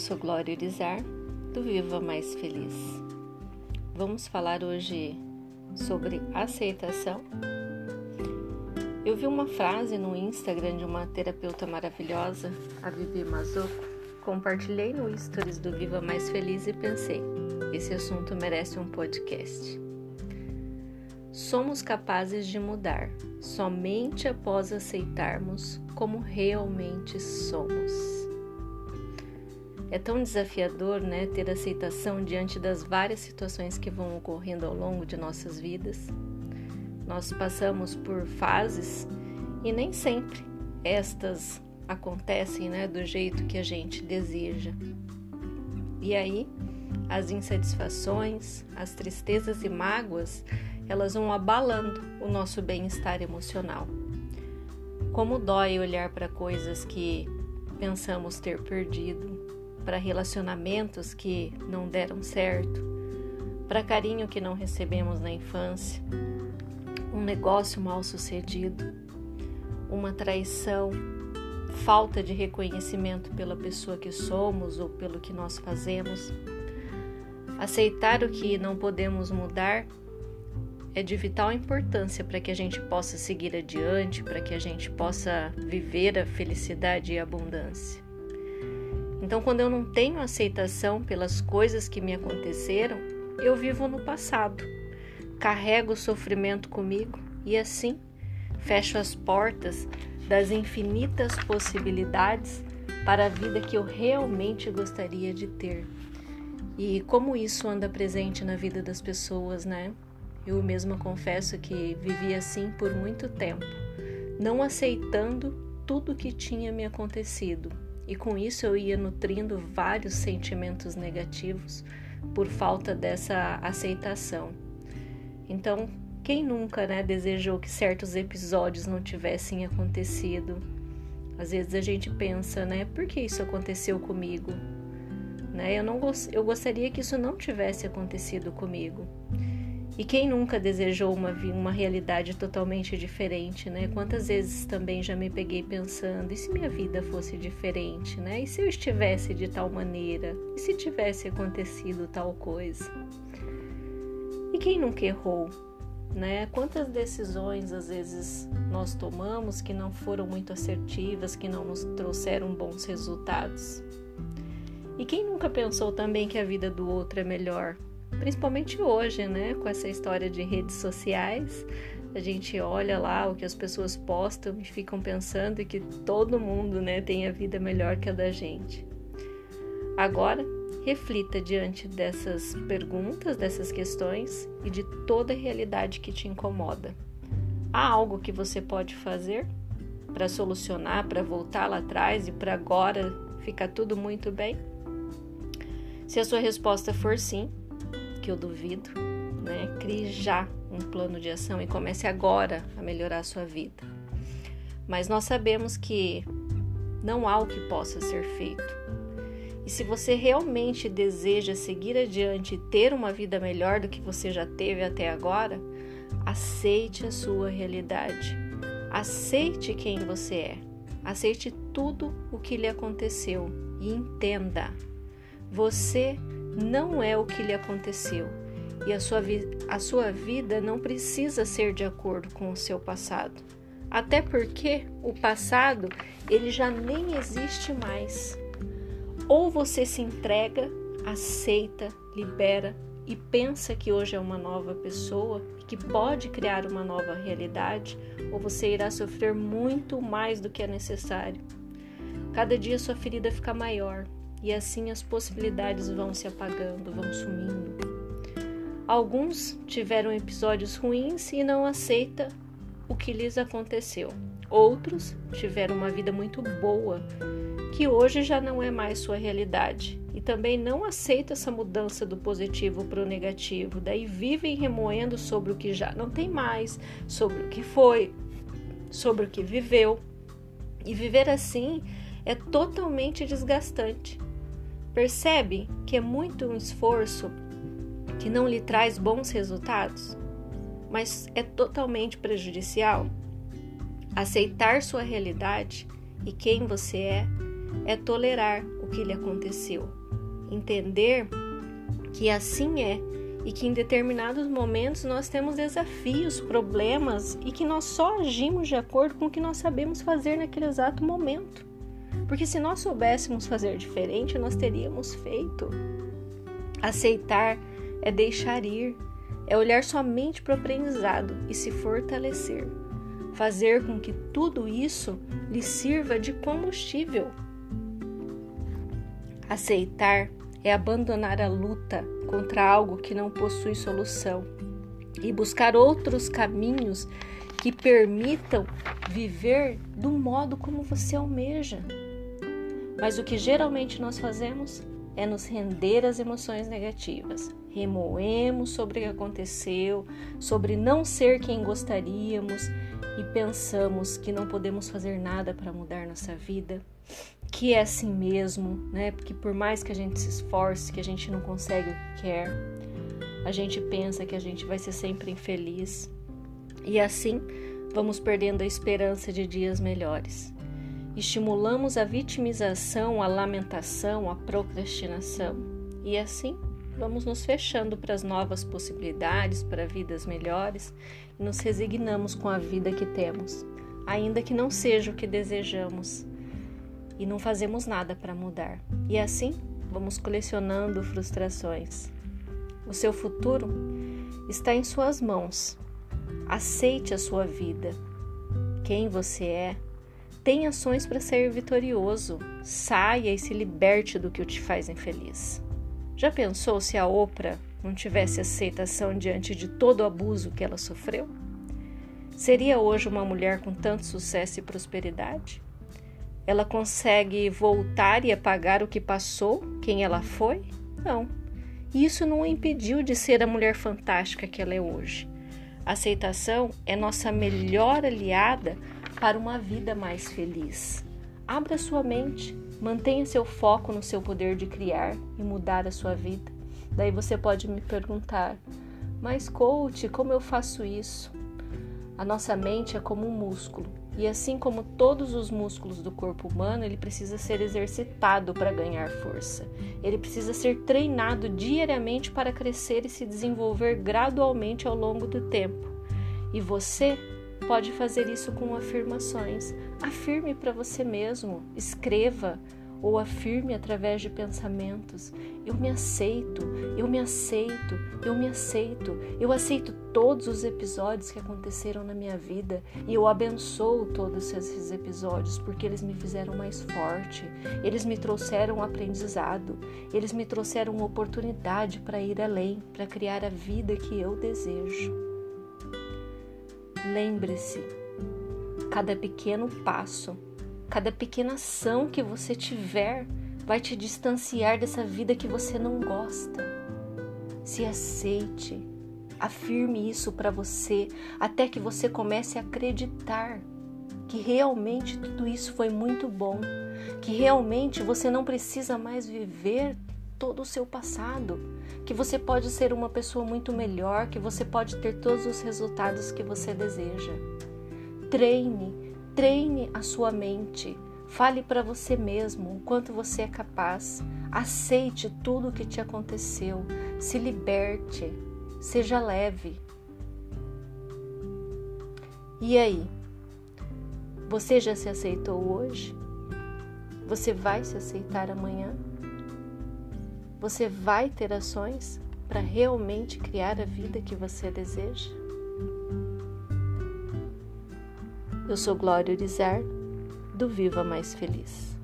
sou Glória Urizar, do Viva Mais Feliz. Vamos falar hoje sobre aceitação. Eu vi uma frase no Instagram de uma terapeuta maravilhosa, a Vivi Mazoco. Compartilhei no Stories do Viva Mais Feliz e pensei: esse assunto merece um podcast. Somos capazes de mudar somente após aceitarmos como realmente somos. É tão desafiador, né, ter aceitação diante das várias situações que vão ocorrendo ao longo de nossas vidas. Nós passamos por fases e nem sempre estas acontecem, né, do jeito que a gente deseja. E aí, as insatisfações, as tristezas e mágoas, elas vão abalando o nosso bem-estar emocional. Como dói olhar para coisas que pensamos ter perdido, para relacionamentos que não deram certo, para carinho que não recebemos na infância, um negócio mal sucedido, uma traição, falta de reconhecimento pela pessoa que somos ou pelo que nós fazemos. Aceitar o que não podemos mudar é de vital importância para que a gente possa seguir adiante, para que a gente possa viver a felicidade e a abundância. Então, quando eu não tenho aceitação pelas coisas que me aconteceram, eu vivo no passado, carrego o sofrimento comigo e assim fecho as portas das infinitas possibilidades para a vida que eu realmente gostaria de ter. E como isso anda presente na vida das pessoas, né? Eu mesma confesso que vivi assim por muito tempo, não aceitando tudo que tinha me acontecido, e com isso eu ia nutrindo vários sentimentos negativos por falta dessa aceitação. Então, quem nunca né, desejou que certos episódios não tivessem acontecido? Às vezes a gente pensa, né, por que isso aconteceu comigo? Né? Eu, não, eu gostaria que isso não tivesse acontecido comigo. E quem nunca desejou uma, uma realidade totalmente diferente, né? Quantas vezes também já me peguei pensando, e se minha vida fosse diferente, né? E se eu estivesse de tal maneira? E se tivesse acontecido tal coisa? E quem nunca errou, né? Quantas decisões às vezes nós tomamos que não foram muito assertivas, que não nos trouxeram bons resultados? E quem nunca pensou também que a vida do outro é melhor, principalmente hoje, né, com essa história de redes sociais, a gente olha lá o que as pessoas postam e ficam pensando que todo mundo, né, tem a vida melhor que a da gente. Agora, reflita diante dessas perguntas, dessas questões e de toda a realidade que te incomoda. Há algo que você pode fazer para solucionar, para voltar lá atrás e para agora ficar tudo muito bem? Se a sua resposta for sim, que eu duvido, né? Crie já um plano de ação e comece agora a melhorar a sua vida. Mas nós sabemos que não há o que possa ser feito. E se você realmente deseja seguir adiante e ter uma vida melhor do que você já teve até agora, aceite a sua realidade. Aceite quem você é. Aceite tudo o que lhe aconteceu e entenda. Você não é o que lhe aconteceu e a sua, a sua vida não precisa ser de acordo com o seu passado. Até porque o passado ele já nem existe mais. Ou você se entrega, aceita, libera e pensa que hoje é uma nova pessoa e que pode criar uma nova realidade, ou você irá sofrer muito mais do que é necessário. Cada dia sua ferida fica maior, e assim as possibilidades vão se apagando, vão sumindo. Alguns tiveram episódios ruins e não aceita o que lhes aconteceu. Outros tiveram uma vida muito boa, que hoje já não é mais sua realidade, e também não aceita essa mudança do positivo para o negativo. Daí vivem remoendo sobre o que já não tem mais, sobre o que foi, sobre o que viveu. E viver assim é totalmente desgastante. Percebe que é muito um esforço que não lhe traz bons resultados, mas é totalmente prejudicial? Aceitar sua realidade e quem você é é tolerar o que lhe aconteceu. Entender que assim é e que em determinados momentos nós temos desafios, problemas e que nós só agimos de acordo com o que nós sabemos fazer naquele exato momento. Porque se nós soubéssemos fazer diferente, nós teríamos feito. Aceitar é deixar ir, é olhar somente para o aprendizado e se fortalecer. Fazer com que tudo isso lhe sirva de combustível. Aceitar é abandonar a luta contra algo que não possui solução e buscar outros caminhos que permitam viver do modo como você almeja. Mas o que geralmente nós fazemos é nos render às emoções negativas. Remoemos sobre o que aconteceu, sobre não ser quem gostaríamos e pensamos que não podemos fazer nada para mudar nossa vida que é assim mesmo, né? Porque por mais que a gente se esforce, que a gente não consegue o que quer, a gente pensa que a gente vai ser sempre infeliz. E assim vamos perdendo a esperança de dias melhores. Estimulamos a vitimização, a lamentação, a procrastinação. E assim vamos nos fechando para as novas possibilidades, para vidas melhores e nos resignamos com a vida que temos, ainda que não seja o que desejamos e não fazemos nada para mudar. E assim vamos colecionando frustrações. O seu futuro está em suas mãos. Aceite a sua vida. Quem você é. Tem ações para ser vitorioso. Saia e se liberte do que te faz infeliz. Já pensou se a Oprah não tivesse aceitação diante de todo o abuso que ela sofreu? Seria hoje uma mulher com tanto sucesso e prosperidade? Ela consegue voltar e apagar o que passou, quem ela foi? Não. Isso não a impediu de ser a mulher fantástica que ela é hoje. Aceitação é nossa melhor aliada para uma vida mais feliz. Abra sua mente, mantenha seu foco no seu poder de criar e mudar a sua vida. Daí você pode me perguntar: "Mas coach, como eu faço isso?" A nossa mente é como um músculo. E assim como todos os músculos do corpo humano, ele precisa ser exercitado para ganhar força. Ele precisa ser treinado diariamente para crescer e se desenvolver gradualmente ao longo do tempo. E você pode fazer isso com afirmações. Afirme para você mesmo, escreva ou afirme através de pensamentos: eu me aceito, eu me aceito, eu me aceito, eu aceito todos os episódios que aconteceram na minha vida e eu abençoo todos esses episódios porque eles me fizeram mais forte, eles me trouxeram um aprendizado, eles me trouxeram uma oportunidade para ir além, para criar a vida que eu desejo. Lembre-se, cada pequeno passo Cada pequena ação que você tiver vai te distanciar dessa vida que você não gosta. Se aceite, afirme isso para você até que você comece a acreditar que realmente tudo isso foi muito bom, que realmente você não precisa mais viver todo o seu passado, que você pode ser uma pessoa muito melhor, que você pode ter todos os resultados que você deseja. Treine Treine a sua mente. Fale para você mesmo o quanto você é capaz. Aceite tudo o que te aconteceu. Se liberte. Seja leve. E aí? Você já se aceitou hoje? Você vai se aceitar amanhã? Você vai ter ações para realmente criar a vida que você deseja? Eu sou Glória Urizar, do Viva Mais Feliz.